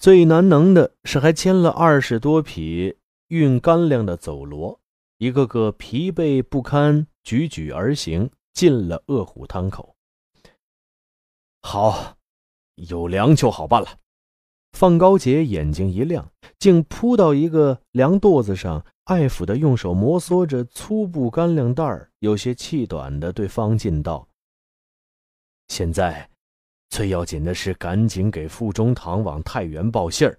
最难能的是，还牵了二十多匹运干粮的走骡，一个个疲惫不堪，举举而行，进了恶虎滩口。好，有粮就好办了。范高杰眼睛一亮，竟扑到一个粮垛子上，爱抚的用手摩挲着粗布干粮袋儿，有些气短的对方进道：“现在。”最要紧的是，赶紧给傅中堂往太原报信儿。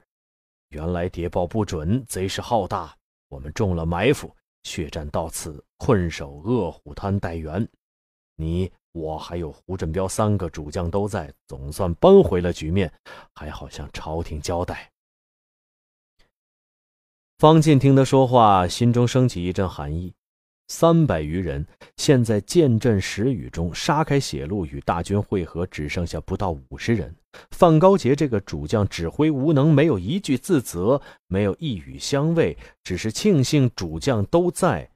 原来谍报不准，贼势浩大，我们中了埋伏，血战到此，困守恶虎滩待援。你我还有胡振彪三个主将都在，总算扳回了局面，还好向朝廷交代。方进听他说话，心中升起一阵寒意。三百余人，现在剑阵时雨中杀开血路，与大军会合，只剩下不到五十人。范高杰这个主将指挥无能，没有一句自责，没有一语相慰，只是庆幸主将都在。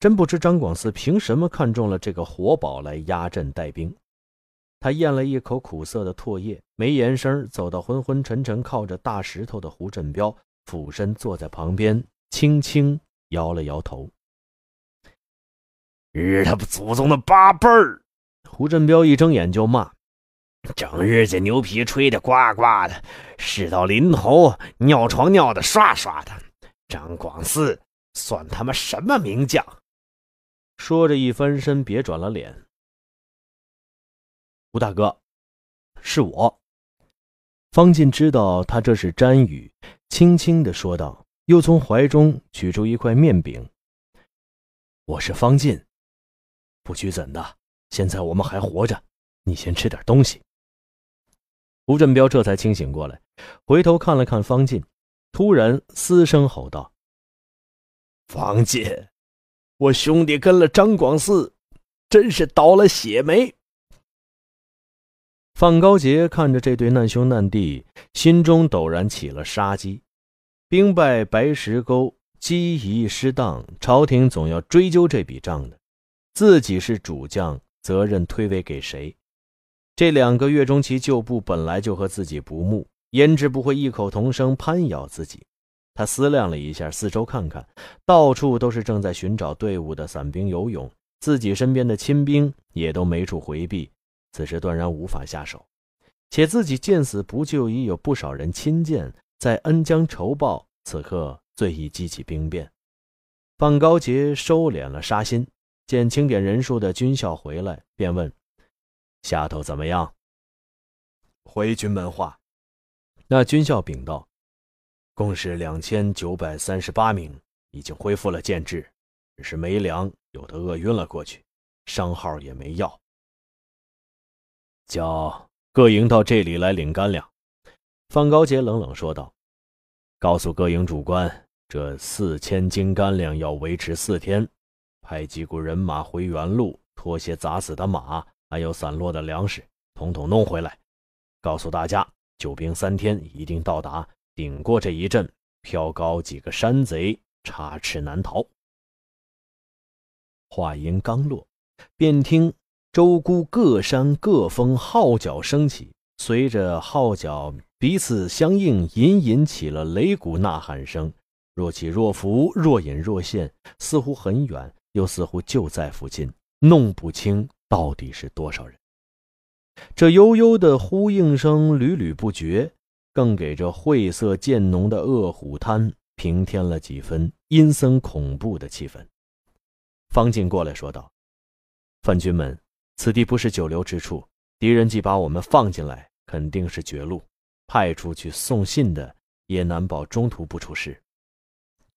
真不知张广嗣凭什么看中了这个活宝来压阵带兵。他咽了一口苦涩的唾液，没言声，走到昏昏沉沉靠着大石头的胡振彪，俯身坐在旁边，轻轻摇了摇头。日他祖宗的八辈儿！胡振彪一睁眼就骂：“整日这牛皮吹得呱呱的，事到临头尿床尿的刷刷的。张广四算他妈什么名将？”说着一翻身，别转了脸。胡大哥，是我。方进知道他这是詹宇，轻轻的说道，又从怀中取出一块面饼：“我是方进。”不拘怎的，现在我们还活着，你先吃点东西。胡振彪这才清醒过来，回头看了看方进，突然嘶声吼道：“方进，我兄弟跟了张广嗣，真是倒了血霉。”范高杰看着这对难兄难弟，心中陡然起了杀机。兵败白石沟，机宜失当，朝廷总要追究这笔账的。自己是主将，责任推诿给谁？这两个月中，其旧部本来就和自己不睦，焉知不会异口同声攀咬自己？他思量了一下，四周看看，到处都是正在寻找队伍的散兵游勇，自己身边的亲兵也都没处回避，此时断然无法下手。且自己见死不救，已有不少人亲见，在恩将仇报，此刻最易激起兵变。范高杰收敛了杀心。见清点人数的军校回来，便问：“下头怎么样？”回军门话。那军校禀道：“共是两千九百三十八名，已经恢复了建制，只是没粮，有的饿晕了过去，伤号也没药。叫各营到这里来领干粮。”范高杰冷冷说道：“告诉各营主官，这四千斤干粮要维持四天。”派几股人马回原路，拖些砸死的马，还有散落的粮食，统统弄回来。告诉大家，救兵三天一定到达，顶过这一阵，飘高几个山贼插翅难逃。话音刚落，便听周姑各山各峰号角升起，随着号角彼此相应，隐隐起了擂鼓呐喊声，若起若伏，若隐若现，似乎很远。又似乎就在附近，弄不清到底是多少人。这悠悠的呼应声屡屡不绝，更给这晦涩渐浓的恶虎滩平添了几分阴森恐怖的气氛。方进过来说道：“范军们，此地不是久留之处，敌人既把我们放进来，肯定是绝路。派出去送信的，也难保中途不出事。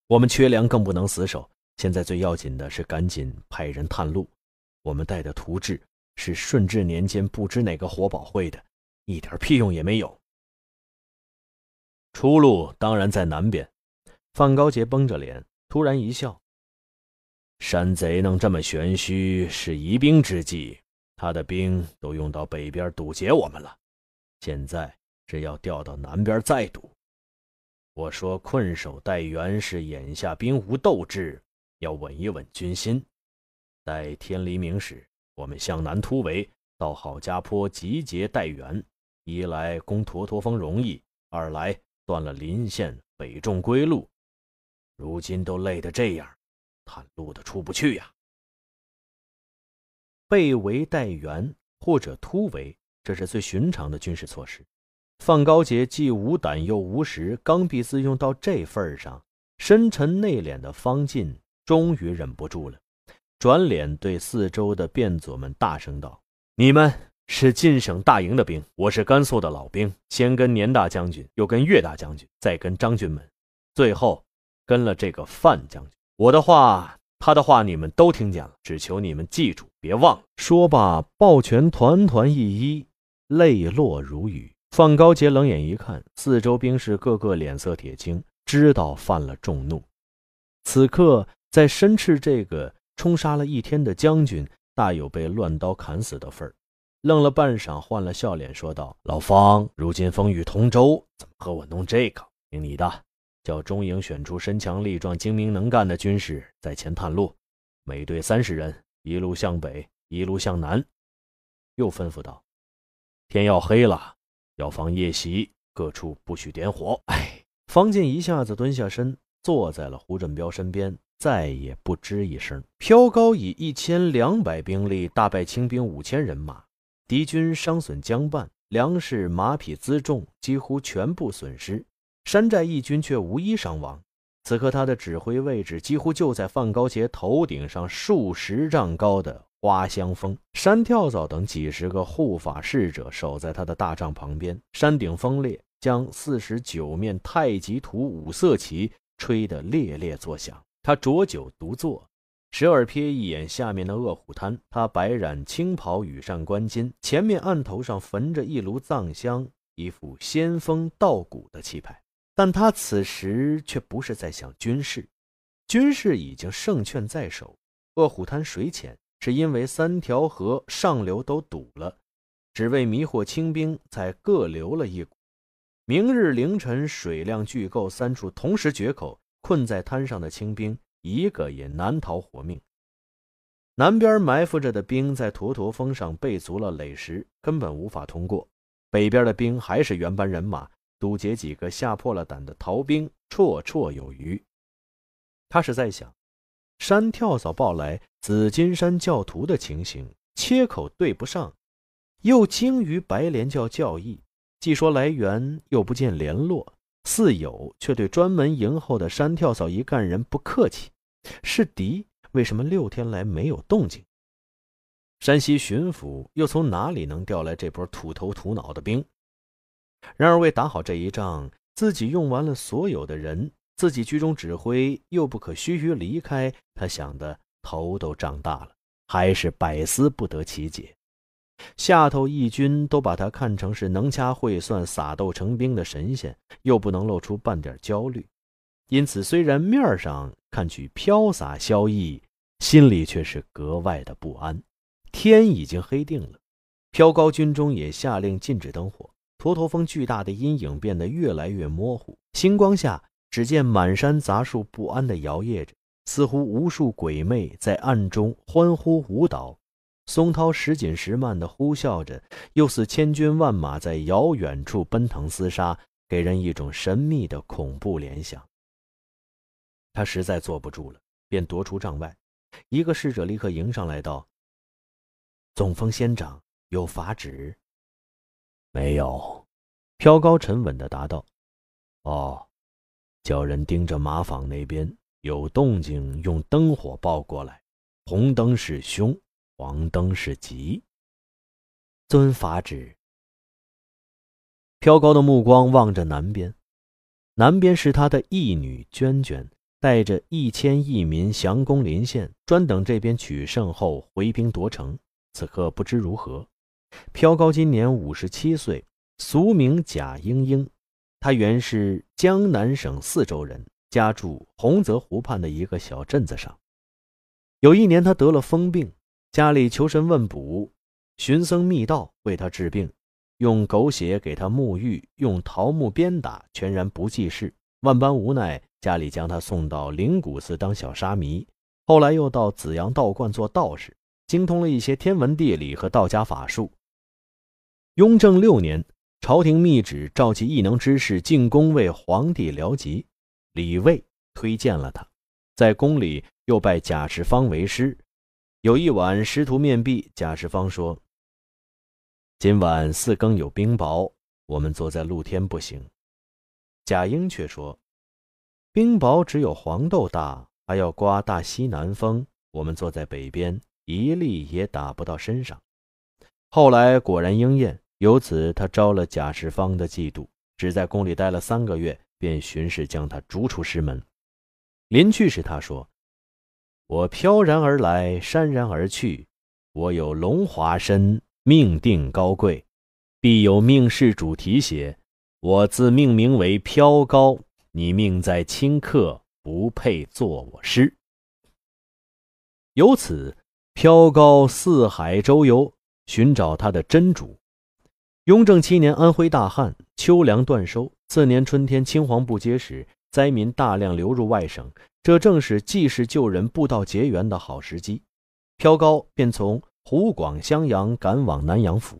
我们缺粮，更不能死守。”现在最要紧的是赶紧派人探路。我们带的图志是顺治年间不知哪个活宝会的，一点屁用也没有。出路当然在南边。范高杰绷着脸，突然一笑：“山贼能这么玄虚，是疑兵之计。他的兵都用到北边堵截我们了，现在只要调到南边再堵。我说困守待援是眼下兵无斗志。”要稳一稳军心，待天黎明时，我们向南突围，到郝家坡集结待援。一来攻沱沱峰容易，二来断了临县，北重归路，如今都累得这样，探路的出不去呀。被围待援或者突围，这是最寻常的军事措施。范高杰既无胆又无识，刚愎自用到这份上，深沉内敛的方进终于忍不住了，转脸对四周的便佐们大声道：“你们是晋省大营的兵，我是甘肃的老兵，先跟年大将军，又跟岳大将军，再跟张军们，最后跟了这个范将军。我的话。”他的话你们都听见了，只求你们记住，别忘了。说罢，抱拳团团一揖，泪落如雨。范高杰冷眼一看，四周兵士个个脸色铁青，知道犯了众怒。此刻在申斥这个冲杀了一天的将军，大有被乱刀砍死的份儿。愣了半晌，换了笑脸说道：“老方，如今风雨同舟，怎么和我弄这个？听你的。”叫中营选出身强力壮、精明能干的军士在前探路，每队三十人，一路向北，一路向南。又吩咐道：“天要黑了，要防夜袭，各处不许点火。”哎，方进一下子蹲下身，坐在了胡振彪身边，再也不吱一声。飘高以一千两百兵力大败清兵五千人马，敌军伤损将半，粮食、马匹辎重几乎全部损失。山寨义军却无一伤亡。此刻他的指挥位置几乎就在范高杰头顶上数十丈高的花香峰。山跳蚤等几十个护法侍者守在他的大帐旁边。山顶风烈，将四十九面太极图五色旗吹得猎猎作响。他浊酒独坐，时而瞥一眼下面的恶虎滩。他白染青袍，羽扇纶巾，前面案头上焚着一炉藏香，一副仙风道骨的气派。但他此时却不是在想军事，军事已经胜券在手。恶虎滩水浅，是因为三条河上流都堵了，只为迷惑清兵，才各留了一股。明日凌晨水量俱够，三处同时决口，困在滩上的清兵一个也难逃活命。南边埋伏着的兵在坨坨峰上备足了垒石，根本无法通过。北边的兵还是原班人马。堵截几个吓破了胆的逃兵绰绰有余。他是在想，山跳蚤报来紫金山教徒的情形，切口对不上，又惊于白莲教教义，既说来源，又不见联络，四友却对专门迎候的山跳蚤一干人不客气，是敌，为什么六天来没有动静？山西巡抚又从哪里能调来这波土头土脑的兵？然而，为打好这一仗，自己用完了所有的人，自己居中指挥，又不可须臾离开。他想的头都胀大了，还是百思不得其解。下头义军都把他看成是能掐会算、撒豆成兵的神仙，又不能露出半点焦虑，因此虽然面上看去飘洒萧逸，心里却是格外的不安。天已经黑定了，飘高军中也下令禁止灯火。沱沱峰巨大的阴影变得越来越模糊，星光下，只见满山杂树不安地摇曳着，似乎无数鬼魅在暗中欢呼舞蹈。松涛时紧时慢地呼啸着，又似千军万马在遥远处奔腾厮杀，给人一种神秘的恐怖联想。他实在坐不住了，便踱出帐外。一个侍者立刻迎上来道：“总峰仙长有法旨。”没有，飘高沉稳地答道：“哦，叫人盯着马坊那边有动静，用灯火报过来。红灯是凶，黄灯是吉。遵法旨。”飘高的目光望着南边，南边是他的义女娟娟，带着一千义民降攻临县，专等这边取胜后回兵夺城。此刻不知如何。飘高今年五十七岁，俗名贾英英。他原是江南省泗州人，家住洪泽湖畔的一个小镇子上。有一年，他得了疯病，家里求神问卜，寻僧觅道为他治病，用狗血给他沐浴，用桃木鞭打，全然不济事。万般无奈，家里将他送到灵谷寺当小沙弥，后来又到紫阳道观做道士，精通了一些天文地理和道家法术。雍正六年，朝廷密旨召集异能之士进宫为皇帝疗疾。李卫推荐了他，在宫里又拜贾世芳为师。有一晚师徒面壁，贾世芳说：“今晚四更有冰雹，我们坐在露天不行。”贾英却说：“冰雹只有黄豆大，还要刮大西南风，我们坐在北边，一粒也打不到身上。”后来果然应验，由此他招了贾世芳的嫉妒，只在宫里待了三个月，便巡视将他逐出师门。临去时他说：“我飘然而来，潸然而去，我有龙华身，命定高贵，必有命世主题写。”我自命名为飘高，你命在顷刻，不配做我师。由此，飘高四海周游，寻找他的真主。雍正七年，安徽大旱，秋粮断收。次年春天，青黄不接时，灾民大量流入外省，这正是济世救人、布道结缘的好时机。飘高便从湖广襄阳赶往南阳府。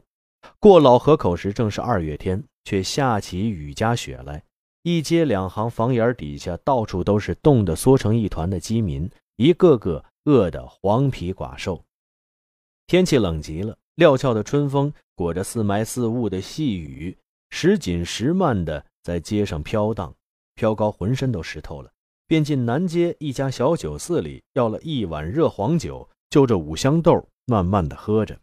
过老河口时，正是二月天。却下起雨夹雪来，一街两行房檐底下，到处都是冻得缩成一团的饥民，一个个饿得黄皮寡瘦。天气冷极了，料峭的春风裹着似霾似雾的细雨，时紧时慢地在街上飘荡。飘高浑身都湿透了，便进南街一家小酒肆里要了一碗热黄酒，就着五香豆慢慢的喝着。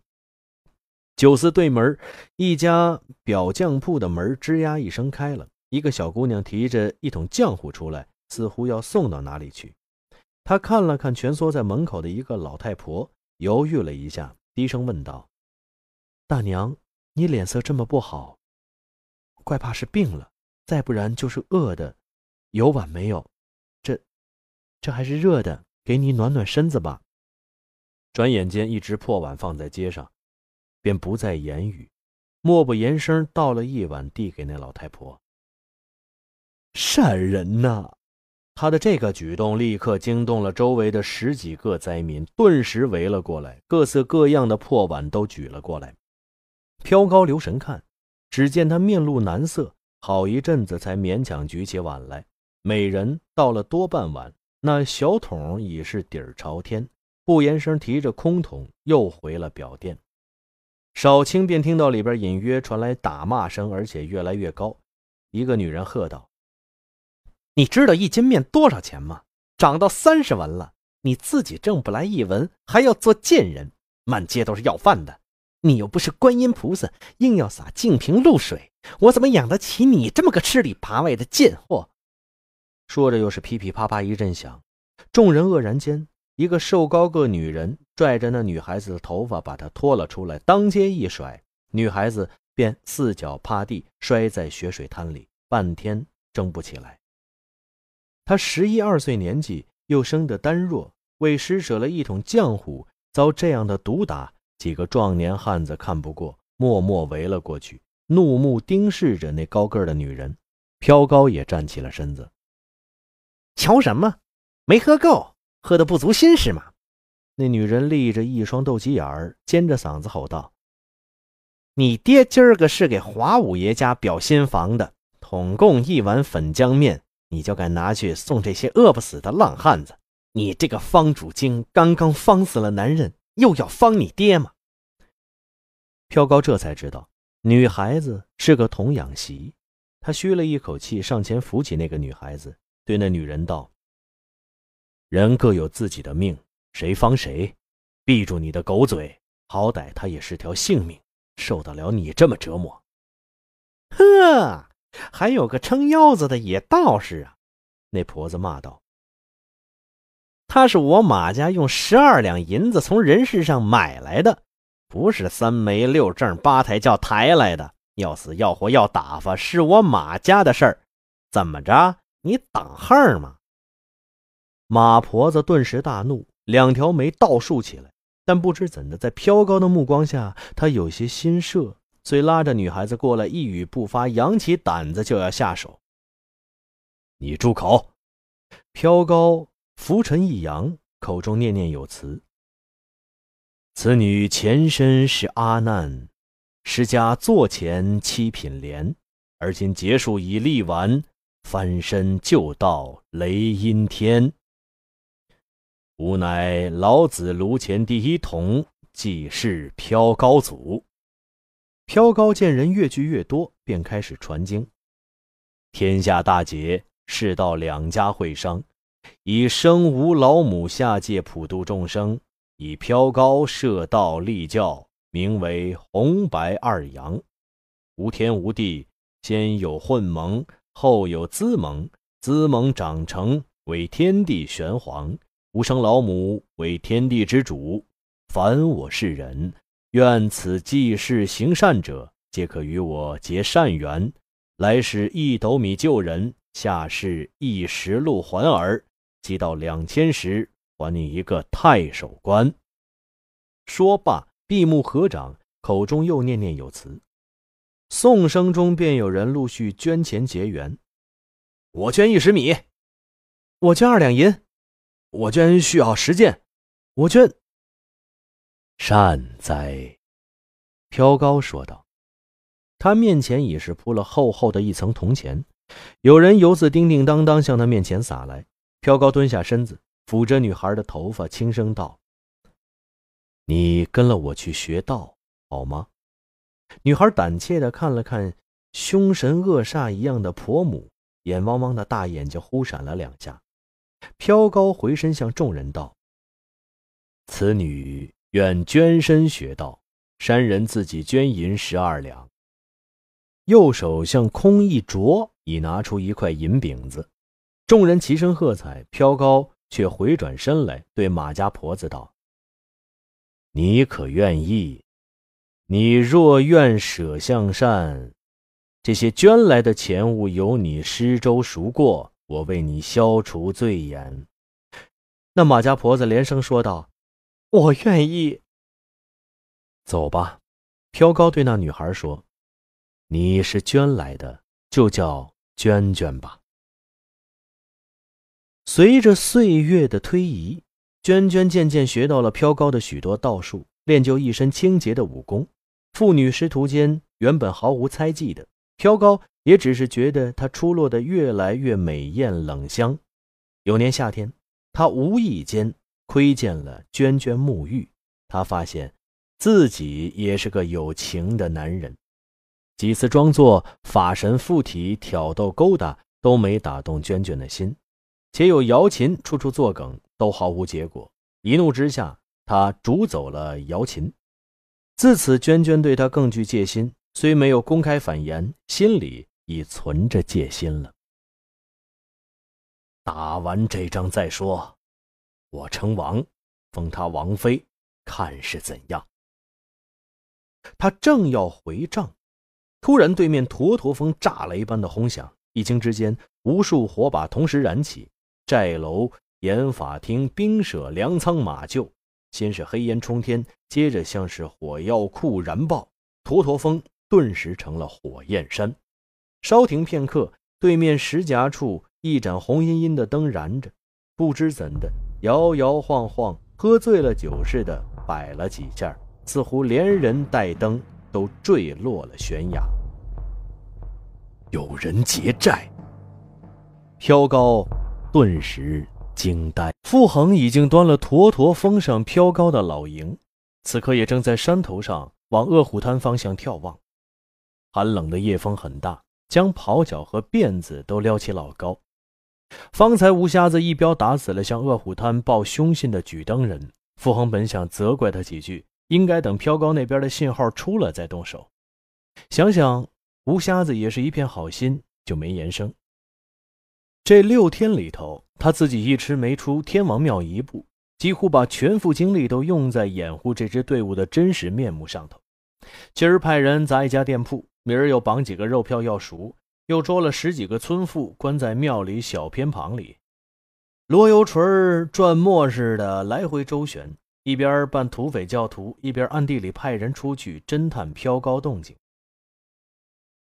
酒肆对门，一家表匠铺的门吱呀一声开了，一个小姑娘提着一桶浆糊出来，似乎要送到哪里去。她看了看蜷缩在门口的一个老太婆，犹豫了一下，低声问道：“大娘，你脸色这么不好，怪怕是病了，再不然就是饿的。有碗没有？这，还是热的，给你暖暖身子吧。”转眼间，一只破碗放在街上。便不再言语，默不言声倒了一碗，递给那老太婆。善人呐！他的这个举动立刻惊动了周围的十几个灾民，顿时围了过来，各色各样的破碗都举了过来。飘高留神看，只见他面露难色，好一阵子才勉强举起碗来。每人倒了多半碗，那小桶已是底儿朝天，不言声提着空桶又回了表店。少卿便听到里边隐约传来打骂声，而且越来越高。一个女人喝道：“你知道一斤面多少钱吗？涨到三十文了！你自己挣不来一文，还要做贱人，满街都是要饭的。你又不是观音菩萨，硬要洒净瓶露水，我怎么养得起你这么个吃里扒外的贱货？”说着，又是噼噼啪啪一阵响。众人愕然间。一个瘦高个女人拽着那女孩子的头发，把她拖了出来，当街一甩，女孩子便四脚趴地，摔在血水滩里，半天挣不起来。她十一二岁年纪，又生得单弱，为施舍了一桶浆糊，遭这样的毒打，几个壮年汉子看不过，默默围了过去，怒目盯视着那高个的女人。飘高也站起了身子，瞧什么？没喝够。喝的不足心是吗？那女人立着一双斗鸡眼儿，尖着嗓子吼道：“你爹今儿个是给华五爷家表新房的，统共一碗粉浆面，你就敢拿去送这些饿不死的浪汉子？你这个方主精，刚刚方死了男人，又要方你爹吗？”飘高这才知道，女孩子是个童养媳。他吁了一口气，上前扶起那个女孩子，对那女人道。人各有自己的命，谁方谁？闭住你的狗嘴！好歹他也是条性命，受得了你这么折磨？呵，还有个撑腰子的野道士啊！那婆子骂道：“他是我马家用十二两银子从人世上买来的，不是三媒六证八抬轿抬来的。要死要活要打发，是我马家的事儿。怎么着？你挡横吗？”马婆子顿时大怒，两条眉倒竖起来。但不知怎的，在飘高的目光下，他有些心设，遂拉着女孩子过来，一语不发，扬起胆子就要下手。你住口！飘高拂尘一扬，口中念念有词：“此女前身是阿难，施家座前七品莲，而今结束已立完，翻身就到雷音天。吾乃老子炉前第一童，即是飘高祖。飘高见人越聚越多，便开始传经：天下大节，世道两家会商，以生吾老母下界普度众生，以飘高设道立教，名为红白二阳。无天无地，先有混蒙，后有资蒙，资蒙长成为天地玄黄。吾生老母为天地之主，凡我是人，愿此济世行善者，皆可与我结善缘。来世一斗米救人，下世一石路还儿。积到两千时，还你一个太守官。说罢，闭目合掌，口中又念念有词。颂声中便有人陆续捐钱结缘。我捐一石米，我捐二两银。我捐需要十件，我捐。善哉，飘高说道。他面前已是铺了厚厚的一层铜钱，有人游子叮叮当当向他面前洒来。飘高蹲下身子，抚着女孩的头发，轻声道：“你跟了我去学道，好吗？”女孩胆怯的看了看凶神恶煞一样的婆母，眼汪汪的大眼睛忽闪了两下。飘高回身向众人道：“此女愿捐身学道，山人自己捐银十二两。”右手向空一啄，已拿出一块银饼子。众人齐声喝彩。飘高却回转身来，对马家婆子道：“你可愿意？你若愿舍向善，这些捐来的钱物由你施粥赎过。”我为你消除罪言。那马家婆子连声说道：“我愿意。”走吧，飘高对那女孩说：“你是捐来的，就叫娟娟吧。”随着岁月的推移，娟娟渐渐学到了飘高的许多道术，练就一身清洁的武功。妇女师徒间原本毫无猜忌的，飘高。也只是觉得她出落得越来越美艳冷香。有年夏天，他无意间窥见了娟娟沐浴，他发现自己也是个有情的男人。几次装作法神附体挑逗勾搭，都没打动娟娟的心，且有瑶琴处处作梗，都毫无结果。一怒之下，他逐走了瑶琴。自此，娟娟对他更具戒心，虽没有公开反言，心里。已存着戒心了。打完这仗再说，我称王，封他王妃，看是怎样。他正要回帐，突然对面坨坨风炸雷般的轰响，一惊之间，无数火把同时燃起，寨楼、演法厅、兵舍、粮仓、马厩，先是黑烟冲天，接着像是火药库燃爆，坨坨风顿时成了火焰山。稍停片刻，对面石夹处一盏红茵茵的灯燃着，不知怎的，摇摇晃晃，喝醉了酒似的摆了几下，似乎连人带灯都坠落了悬崖。有人劫寨，飘高顿时惊呆。傅恒已经端了坨坨峰上飘高的老营，此刻也正在山头上往恶虎滩方向眺望。寒冷的夜风很大。将袍角和辫子都撩起老高。方才吴瞎子一镖打死了向恶虎滩报凶信的举灯人，傅恒本想责怪他几句，应该等飘高那边的信号出了再动手。想想吴瞎子也是一片好心，就没言声。这六天里头，他自己一直没出天王庙一步，几乎把全副精力都用在掩护这支队伍的真实面目上头。今儿派人砸一家店铺。明儿又绑几个肉票要赎，又捉了十几个村妇，关在庙里小偏旁里。罗油锤转磨似的来回周旋，一边扮土匪教徒，一边暗地里派人出去侦探飘高动静。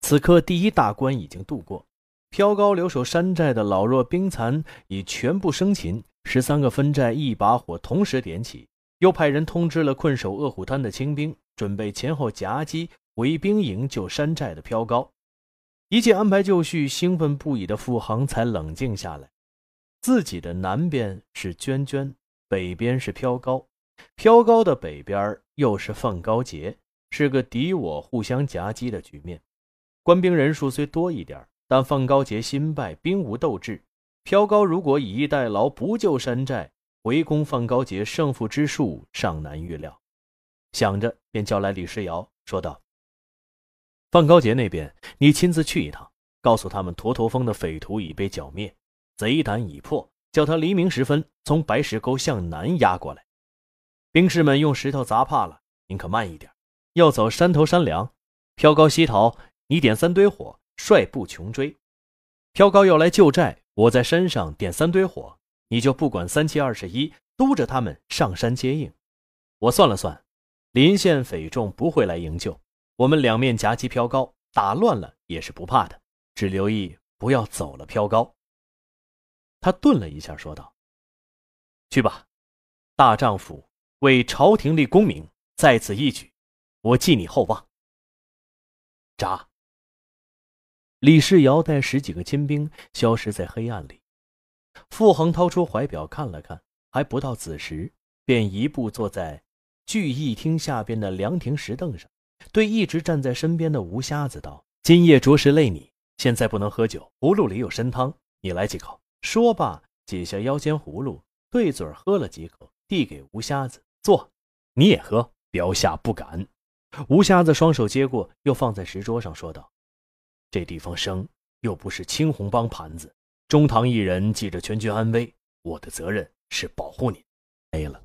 此刻第一大关已经度过，飘高留守山寨的老弱兵残已全部生擒，十三个分寨一把火同时点起，又派人通知了困守恶虎滩的清兵，准备前后夹击。回兵营救山寨的飘高。一切安排就绪，兴奋不已的傅恒才冷静下来。自己的南边是娟娟，北边是飘高，飘高的北边又是凤高杰，是个敌我互相夹击的局面。官兵人数虽多一点，但范高杰新败，兵无斗志。飘高如果以逸待劳，不救山寨，围攻范高杰，胜负之数尚难预料。想着，便叫来李世尧，说道。范高杰那边，你亲自去一趟，告诉他们驼驼峰的匪徒已被剿灭，贼胆已破，叫他黎明时分从白石沟向南压过来。兵士们用石头砸怕了，您可慢一点，要走山头山梁。飘高西逃，你点三堆火，率部穷追。飘高要来救寨，我在山上点三堆火，你就不管三七二十一，督着他们上山接应。我算了算，临县匪众不会来营救。我们两面夹击飘高，打乱了也是不怕的，只留意不要走了飘高。他顿了一下，说道：“去吧，大丈夫为朝廷立功名，在此一举，我寄你厚望。”扎。李世尧带十几个亲兵消失在黑暗里。傅恒掏出怀表看了看，还不到子时，便一步坐在聚义厅下边的凉亭石凳上。对一直站在身边的吴瞎子道：“今夜着实累你，现在不能喝酒，葫芦里有参汤，你来几口。”说罢，解下腰间葫芦，对嘴喝了几口，递给吴瞎子：“坐，你也喝。”表下不敢。吴瞎子双手接过，又放在石桌上，说道：“这地方生，又不是青红帮盘子，中堂一人记着全军安危，我的责任是保护你。”没了。